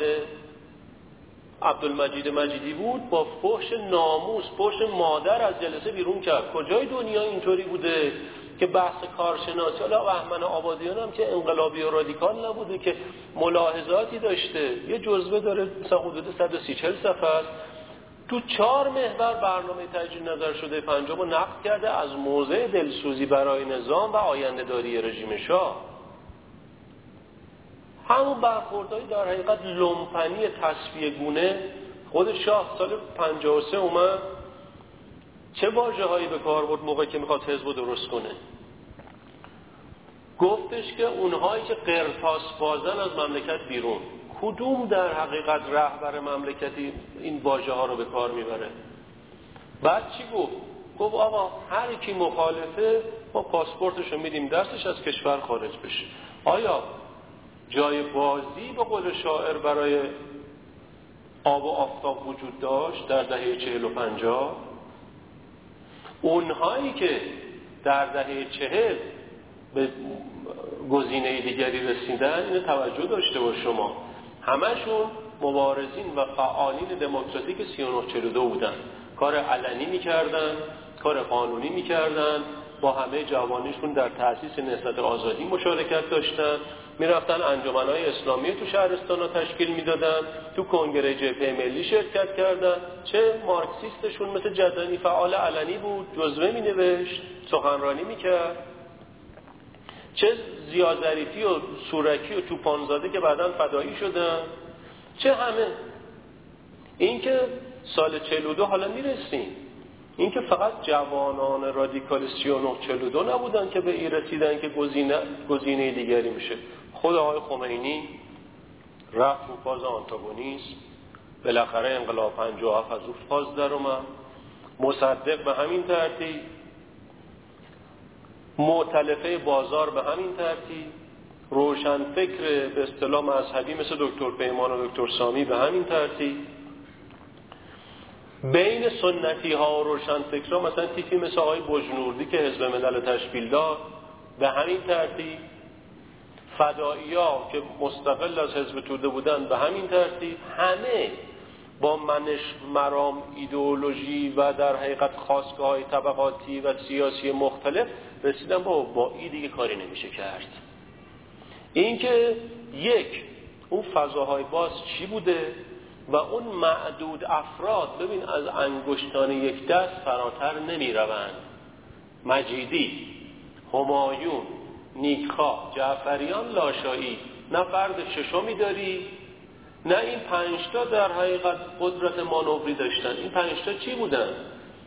عبدالمجید مجیدی بود با فحش ناموس فحش مادر از جلسه بیرون کرد. کجای دنیا اینطوری بوده؟ که بحث کارشناسی حالا بهمن آبادیان هم که انقلابی و رادیکال نبوده که ملاحظاتی داشته. یه جزوه داره مثلا حدود 130 صفحه است. تو چهار محور برنامه تجدید نظر شده پنجم رو نقد کرده از موضع دلسوزی برای نظام و آینده داری رژیم شاه. همون برخوردهایی در حقیقت لومپنی تصفیه گونه خود شاه سال 53 اومد. چه واجه هایی به کار برد موقعی که می‌خواد حزب درست کنه؟ گفتش که اونهایی که قرتاس بازن از مملکت بیرون. کدوم در حقیقت رهبر مملکتی این واژه ها رو به کار می‌بره؟ بعد چی گفت؟ گفت آقا هر کی مخالفه ما پاسپورتش رو میدیم دستش از کشور خارج بشه. آیا جای بازی به قول شاعر برای آب و آفتاب وجود داشت؟ در دهه چهل و پنجاه؟ اونهایی که در دهه چهل به گزینه دیگری رسیدن اینو توجه داشته باش شما. همشون مبارزین و فعالین دموکراتیک 3942 بودن. کار علنی می‌کردن کار قانونی می‌کردن با همه جوانیشون در تأسیس نهضت آزادی مشارکت داشتن. می‌رفتن انجمنهای اسلامی تو شهرستان ها تشکیل می‌دادن تو کنگره جبهه ملی شرکت کردن. چه مارکسیستشون مثل جدنی فعال علنی بود جزوه می نوشت سخنرانی می‌کرد. چه زیازریفی و سورکی و توپانزاده که بعدا فدایی شدن. چه همه. اینکه سال 42 حالا می‌رسیم. اینکه فقط جوانان رادیکال 39 42 نبودن که به این رسیدن که گزینه, گزینه دیگری میشه. خود آقای خمینی رفت رو فاز آنتاگونیسم. بالاخره انقلاب 57 از او فاز در اومد. مصدق به همین ترتیب. معتلفه بازار به همین ترتیب. روشن فکر به اصطلاح مذهبی مثل دکتر پیمان و دکتر سامی به همین ترتیب. بین سنتی ها و روشن فکر ها مثلا تیفی مثل آقای بجنوردی که حزب ملل تشکیل داد به همین ترتیب. فدایی ها که مستقل از حزب توده بودن به همین ترتیب همه با منش مرام ایدئولوژی و در حقیقت خواستگاه های طبقاتی و سیاسی مختلف رسیدن با با ای دیگه کاری نمیشه کرد. اینکه یک اون فضاهای باز چی بوده و اون معدود افراد ببین از انگشتان یک دست فراتر نمی روند مجیدی همایون نیکا جعفریان لاشایی. نه فرد ششمی داری نه این پنجتا در حقیقت قدرت مانوری داشتن. این پنجتا چی بودن؟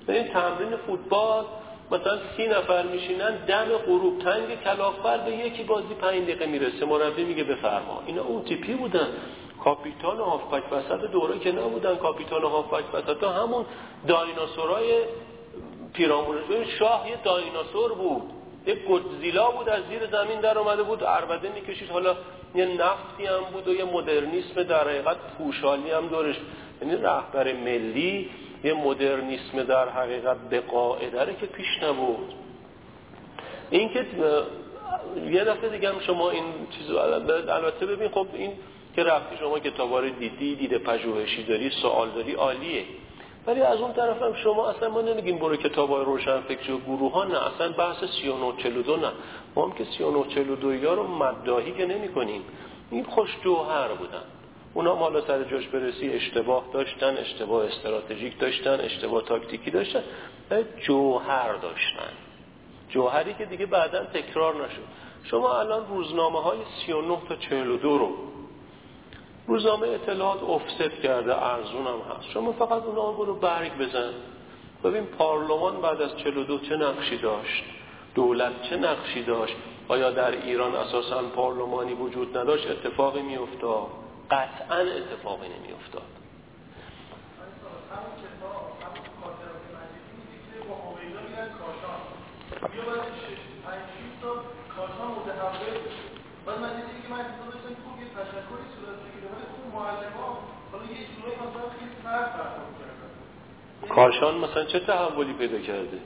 این تمرین فوتبال مثلا سی نفر میشینن دم غروب تنگ کلاخبر به یکی بازی پنج دقیقه می‌رسه. مربی میگه بفرما. اینا اون تیپی بودن. کاپیتان هافبک وسط دوره که نبودن کاپیتان هافبک وسط. تا همون دایناسورای پیرامون شاه یه دایناسور بود. یه گودزیلا بود از زیر زمین در اومده بود عربده می‌کشید. حالا یه نفتی هم بود و یه مدرنیسم در حقیقت پوشالی هم دورش. یعنی رهبر ملی یه مدرنیسم در حقیقت به قاعده که پیش نبود. این که یه دفعه دیگه هم شما این چیز البته ببین خب این که رفتی شما کتابا دیدی دیده پژوهشی داری سوال داری عالیه. ولی از اون طرف هم شما اصلا ما نمیگیم برو کتاب های روشن فکر و گروه ها نه اصلا بحث 3942 نه ما هم که 3942 یا رو مداهی که نمی کنیم این خوش جوهر بودن. اونا مالا سر جاش برسی اشتباه داشتن اشتباه استراتژیک داشتن اشتباه تاکتیکی داشتن. جوهر داشتن. جوهری که دیگه بعدا تکرار نشد. شما الان روزنامه های 39 تا 42 رو روزنامه اطلاعات افست کرده ارزون هم هست. شما فقط اونا رو برگ بزن. ببین پارلمان بعد از 42 چه نقشی داشت؟ دولت چه نقشی داشت؟ آیا در ایران اساسا پارلمانی وجود نداشت؟ اتفاقی میافتاد. قطعا اتفاقی نمیافتاد. بعد من دیدم که من داشتم که تشکری صورت کارشان مثلا چه تحولی پیدا کرده؟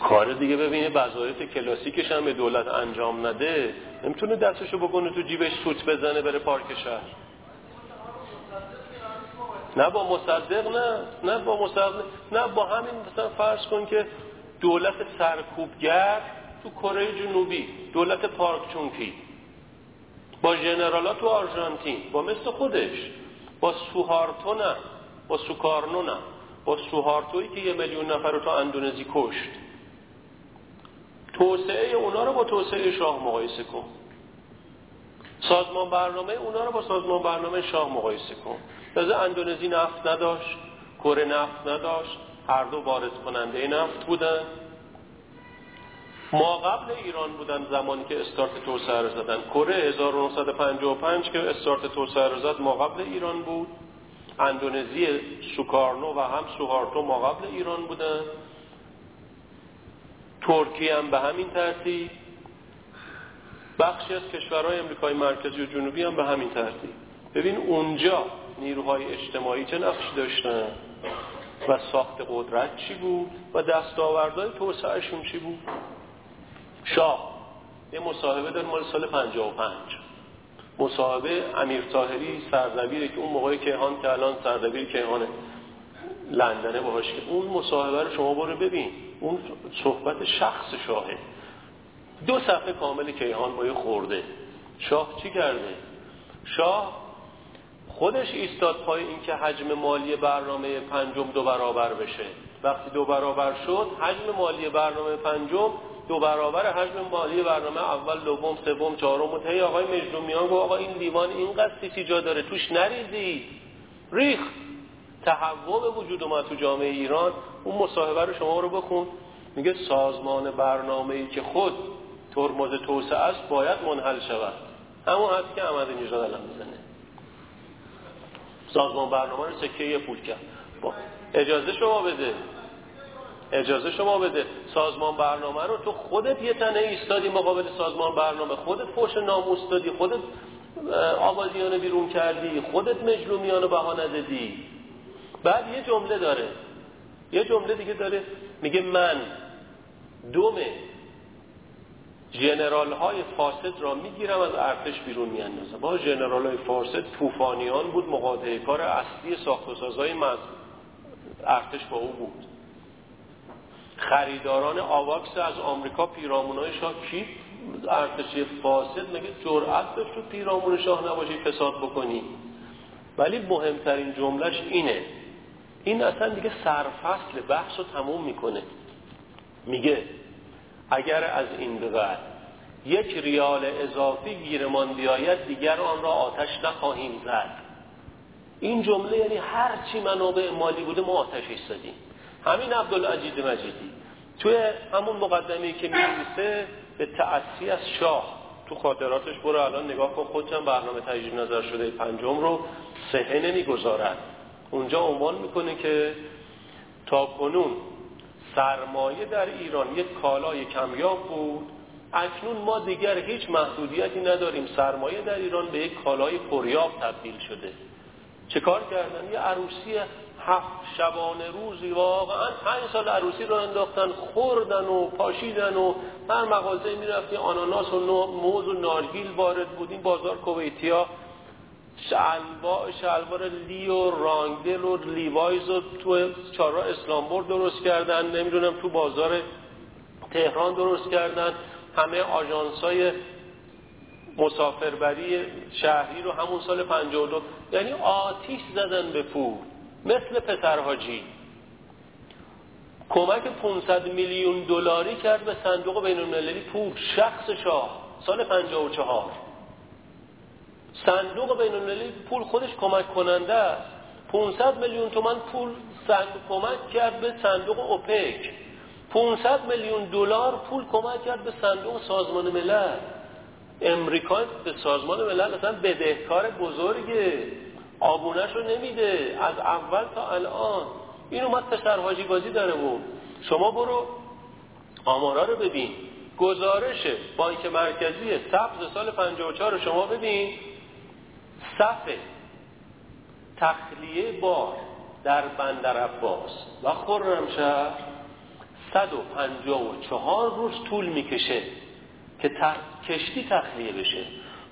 کار دیگه. ببینه وظایف کلاسیکش هم به دولت انجام نده نمی‌تونه دستشو بکنه تو جیبش سوت بزنه بره پارک شهر. نه با مصدق نه نه با مصدق نه با همین مثلا فرض کن که دولت سرکوبگر تو کره جنوبی دولت پارک چونکی با جنرالا تو آرژانتین با مثل خودش. با سوهارتو نه با سوکارنو نه با سوهارتویی که یه میلیون نفر رو تو اندونزی کشت. توسعه اونا رو با توسعه شاه مقایسه کن. سازمان برنامه اونا رو با سازمان برنامه شاه مقایسه کن. تازه اندونزی نفت نداشت کره نفت نداشت. هر دو وارد کننده نفت بودن. ما قبل ایران بودن زمانی که استارت توسعه رو زدن. کره 1955 که استارت توسعه رو زد ما قبل ایران بود. اندونزی سوکارنو و هم سوهارتو ما قبل ایران بودن. ترکیه هم به همین ترتیب. بخشی از کشورهای امریکای مرکزی و جنوبی هم به همین ترتیب. ببین اونجا نیروهای اجتماعی چه نقشی داشتن؟ و ساخت قدرت چی بود؟ و دستاوردهای توسعهشون چی بود؟ شاه یه مصاحبه در مال سال 55 مصاحبه امیر تاهری سردبیری که اون موقعی کیهان که الان سردبیر کیهانه لندنه باهاش که اون مصاحبه رو شما برو ببین. اون صحبت شخص شاهه. دو صفحه کامل کیهان با خورده. شاه چی کرده؟ شاه خودش ایستاد پای این که حجم مالی برنامه پنجم دو برابر بشه. وقتی دو برابر شد حجم مالی برنامه پنجم دو برابر حجم مالی برنامه اول دوم سوم چهارم. و هی آقای مجنومیان گفت آقا این دیوان اینقدر سیسی جا داره توش نریزی. ریخ تهوع وجود اومد تو جامعه ایران. اون مصاحبه رو شما رو بخون. میگه سازمان برنامه ای که خود ترمز توسعه است باید منحل شود. همون حدی که احمد نژاد الان می‌زنه. سازمان برنامه رو سکه پول کرد. با اجازه شما بده. اجازه شما بده. سازمان برنامه رو تو خودت یه تنه ایستادی مقابل سازمان برنامه. خودت پشت ناموس دادی خودت آبادیانه بیرون کردی خودت مجلومیانو بها ندادی. بعد یه جمله داره. یه جمله دیگه داره. میگه من دوم جنرال های فاسد را می‌گیرم از ارتش بیرون میاندازم. با جنرال های فاسد توفانیان بود مقاطعه کار اصلی ساخت و سازهای ارتش با او بود. خریداران آواکس از آمریکا پیرامونای شاه کی ارتشی فاسد؟ مگه جرأت داشت تو پیرامون شاه نباشی فساد بکنی؟ ولی مهمترین جملهش اینه. این اصلا دیگه سرفصل بحث رو تموم می‌کنه. میگه اگر از این به بعد یک ریال اضافی گیرمان بیاید دیگر آن را آتش نخواهیم زد. این جمله یعنی هر چی منابع مالی بوده ما آتشش زدیم. همین عبدالعجید مجیدی توی همون مقدمه که می‌نویسه به تأسی از شاه تو خاطراتش برو الان نگاه کن خودم برنامه تجدید نظر شده پنجم رو صحه نمی‌گذارد. اونجا عنوان می‌کنه که تا کنون سرمایه در ایران یک کالای کمیاب بود. اکنون ما دیگر هیچ محدودیتی نداریم. سرمایه در ایران به یک کالای پریاب تبدیل شده. چه کار کردن؟ یه عروسی هفت شبانه روزی واقعا پنج سال عروسی رو انداختن خوردن و پاشیدن و هر مغازه می‌رفتی آناناس و موز و نارگیل وارد بود. این بازار کویتیا شلوار لی و رانگدل و لیوایز و تو چارا اسلامبور درست کردن نمی‌دونم تو بازار تهران درست کردن. همه آژانس های مسافربری شهری رو همون سال 52 یعنی آتیش زدن به پول مثل پسرهاجی کمک 500 میلیون دلاری کرد به صندوق بین المللی پول شخص شاه سال 54 صندوق بین المللی پول خودش کمک کننده است. 500 میلیون تومن پول صندوق کمک کرد به صندوق اوپک. 500 میلیون دلار پول کمک کرد به صندوق سازمان ملل. امریکا به سازمان ملل اصلا بدهکار بزرگه. آبونش رو نمیده. از اول تا الان. این اومد پسر حاجی بازی داره بود شما برو آمارا رو ببین. گزارش بانک مرکزی سبز سال 54 رو شما ببین. صف تخلیه بار در بندر عباس. و خرمشهر 154 روز طول می‌کشه که کشتی تخلیه بشه.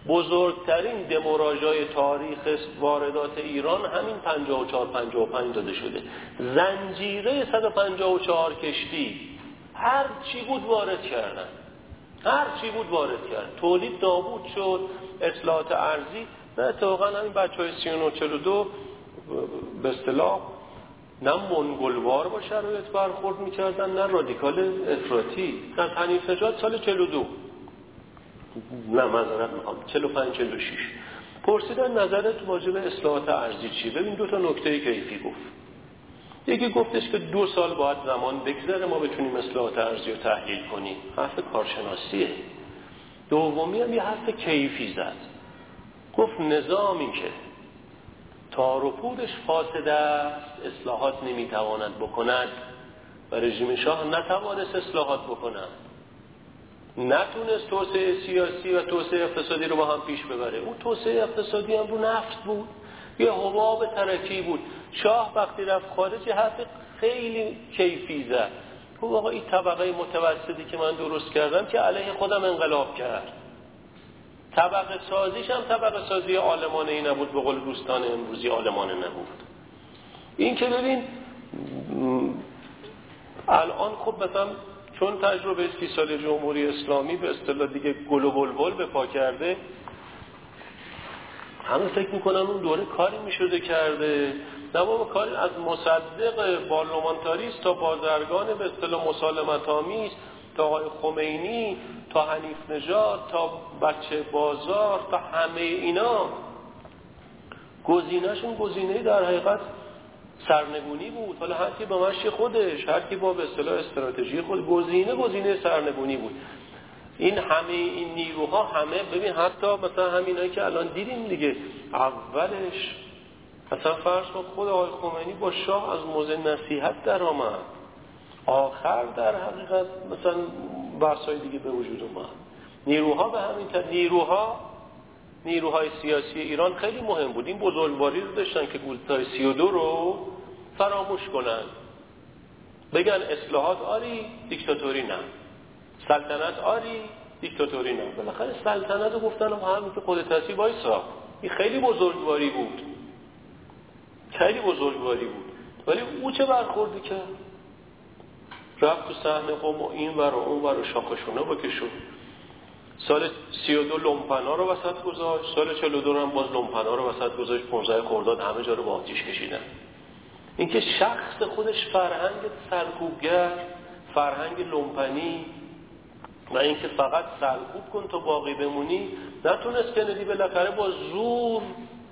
بزرگترین دموراژای تاریخ واردات ایران همین 54 55 داده شده. زنجیره 154 کشتی هر چی بود وارد کردن. هر چی بود وارد کرد تولید نابود شد. اصلاحات ارزی نه اتفاقا همین بچه های 39 42 به اصطلاح نه منگلوار با شرایط برخورد می‌کردن نه رادیکال افراطی در حنیف نجات سال 42 نه مذارت می‌خوام 45 46 پرسیدن نظرت واجب اصلاحات ارزی چی ببین دو تا نکته کیفی گفت. یکی گفتش که دو سال باید زمان بگذره ما بتونیم اصلاحات ارزی رو تحلیل کنیم. حرف کارشناسیه. دومی هم یه حرف کیفی زد. گفت نظامی که تار و پودش فاسد است اصلاحات نمی‌تواند بکند و رژیم شاه نتوانست اصلاحات بکند. نتونست توسعه سیاسی و توسعه اقتصادی رو با هم پیش ببره. اون توسعه اقتصادی هم رو نفت بود. یه حباب ترکی بود. شاه وقتی رفت خارج حرف خیلی کیفی زد. خب آقا این طبقه متوسطی که من درست کردم که علیه خودم انقلاب کرد. طبقه سازیش هم طبقه سازی آلمانه ای نبود به قول دوستان امروزی آلمانه نبود. این که ببین الان خب مثلا چون تجربه سی سال جمهوری اسلامی به اصطلاح دیگه گل و بلبل به پا کرده همه فکر می‌کنن اون دوره کاری می‌شده کرده. نه بابا کاری از مصدق پارلمانتاریست تا بازرگان به اصطلاح مسالمت آمیز تا آقای خمینی تا حنیف نژاد تا بچه بازار تا همه اینا. گزینهشون گزینه در حقیقت سرنگونی بود. حالا هر کی با مشی خودش هر کی با به اصطلاح استراتژی خود گزینه گزینه سرنگونی بود. این همه این نیروها همه ببین حتی مثلا همینایی که الان دیدیم دیگه اولش مثلا فرض کن خود آقای خمینی با شاه از موزه نصیحت در آمد آخر در حقیقت مثلا بحثای دیگه به وجود اومد. نیروها به همین تا نیروها نیروهای سیاسی ایران خیلی مهم بود. این بزرگواری رو داشتن که گولتای 32 رو فراموش کنن. بگن اصلاحات آری دیکتاتوری نه. سلطنت آری دیکتاتوری نه. بالاخره سلطنت رو گفتن هم که خود تصیب وایسا. این خیلی بزرگواری بود. خیلی بزرگواری بود. ولی او چه برخوردی کرد؟ رفت تو صحنه قوم و این ور و اون ور و شاخشونه بکشون سال 32 لومپنا رو وسط گذاشت. سال 42 هم باز لومپنا رو وسط گذاشت. 15 خرداد همه جا رو با آتیش کشیدن. اینکه شخص خودش فرهنگ سرکوبگر فرهنگ لومپنی و اینکه فقط سرکوب کن تا باقی بمونی نتونست کندی بالاخره با زور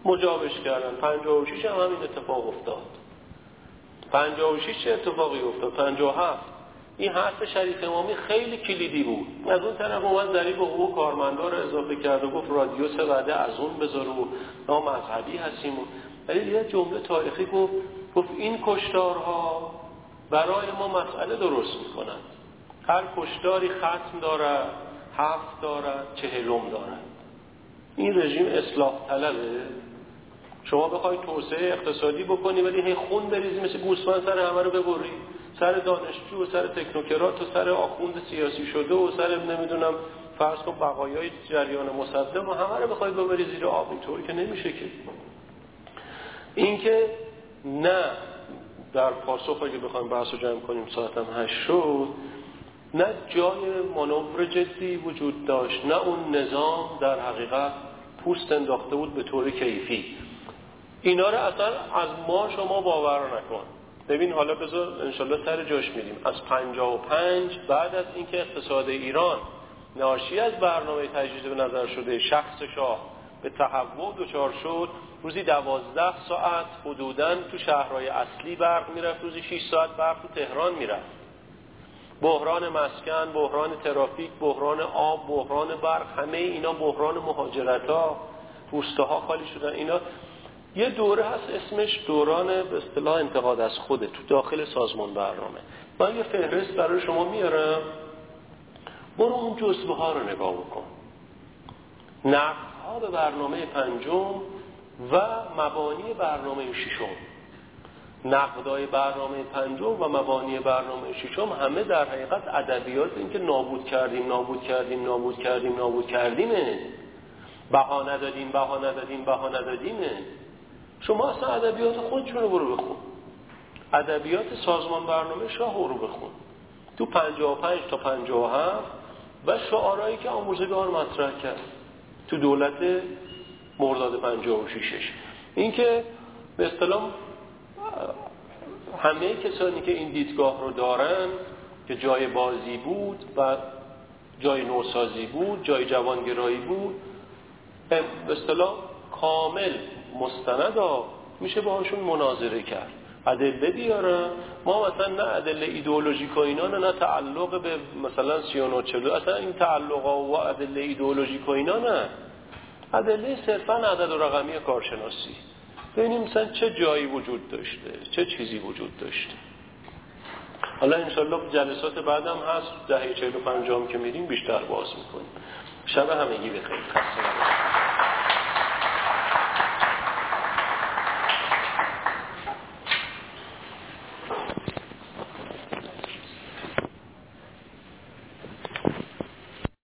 مجابش کردن. 56 هم همین اتفاق افتاد. 56 چه اتفاقی افتاد؟ 57 این حرف شریف امامی خیلی کلیدی بود. از اون طرف اومد ذریب حقوق کارمندا رو اضافه کرد و گفت رادیو سه از اون بذار و مذهبی هستیم. ولی یه جمله تاریخی گفت گفت این کشتارها برای ما مسئله درست می‌کنند. هر کشتاری ختم دارد هفت دارد چهلم دارد. این رژیم اصلاح طلبه. شما بخوای توسعه اقتصادی بکنی ولی هی خون بریزی مثل گوسفند سر همه رو ببری. سر دانشجو و سر تکنوکرات و سر آخوند سیاسی شده و سر نمی‌دونم فرض کن بقایای جریان مصدق و همه رو بخوای ببری زیر آب اینطوری که نمیشه که. اینکه نه در پاسخ اگه بخوایم بحث رو جمع کنیم ساعتم هشت شد نه جای مانور جدی وجود داشت نه اون نظام در حقیقت پوست انداخته بود به طور کیفی. اینا رو اصلا از ما شما باور نکن. ببین حالا بذار انشالله سر جاش میریم. از پنجا و پنج بعد از اینکه اقتصاد ایران ناشی از برنامه تجدید به نظر شده شخص شاه به تحول دچار شد روزی دوازده ساعت حدودا تو شهرهای اصلی برق می‌رفت روزی 6 ساعت برق تو تهران می‌رفت. بحران مسکن بحران ترافیک بحران آب بحران برق همه اینا بحران مهاجرت ها ها خالی شدن اینا یه دوره هست اسمش دوران به اصطلاح انتقاد از خوده تو داخل سازمان برنامه. من یه فهرست برای شما میارم. برو اون جزبه ها رو نگاه بکن. نقد ها به برنامه پنجم و مبانی برنامه ششم. نقدای برنامه پنجم و مبانی برنامه ششم همه در حقیقت ادبیات اینکه نابود کردیم نابود کردیم نابود کردیم نابود کردیمه. بها ندادیم بها ندادیم بها ندادیمه. شما اصلا ادبیات خودشون رو برو بخون. ادبیات سازمان برنامه شاه رو بخون. تو 55 تا 57 و شعارهایی که آموزگار مطرح کرد. تو دولت مرداد 56 این که به اصطلاح همه کسانی که این دیدگاه رو دارن که جای بازی بود و جای نوسازی بود جای جوانگرایی بود به اصطلاح کامل مستند میشه باهاشون مناظره کرد. ادله بیارن ما مثلا نه ادله ایدئولوژیک و اینا نه, نه تعلق به مثلا 39 اصلا این تعلق و ادله ایدئولوژیک و اینا نه. ادله صرفا عدد و رقمی کارشناسی. ببینیم مثلا چه جایی وجود داشته چه چیزی وجود داشته. حالا انشالله جلسات بعدم هست. دهه 45 که میریم بیشتر باز می‌کنیم. شب همگی بخیر. خسته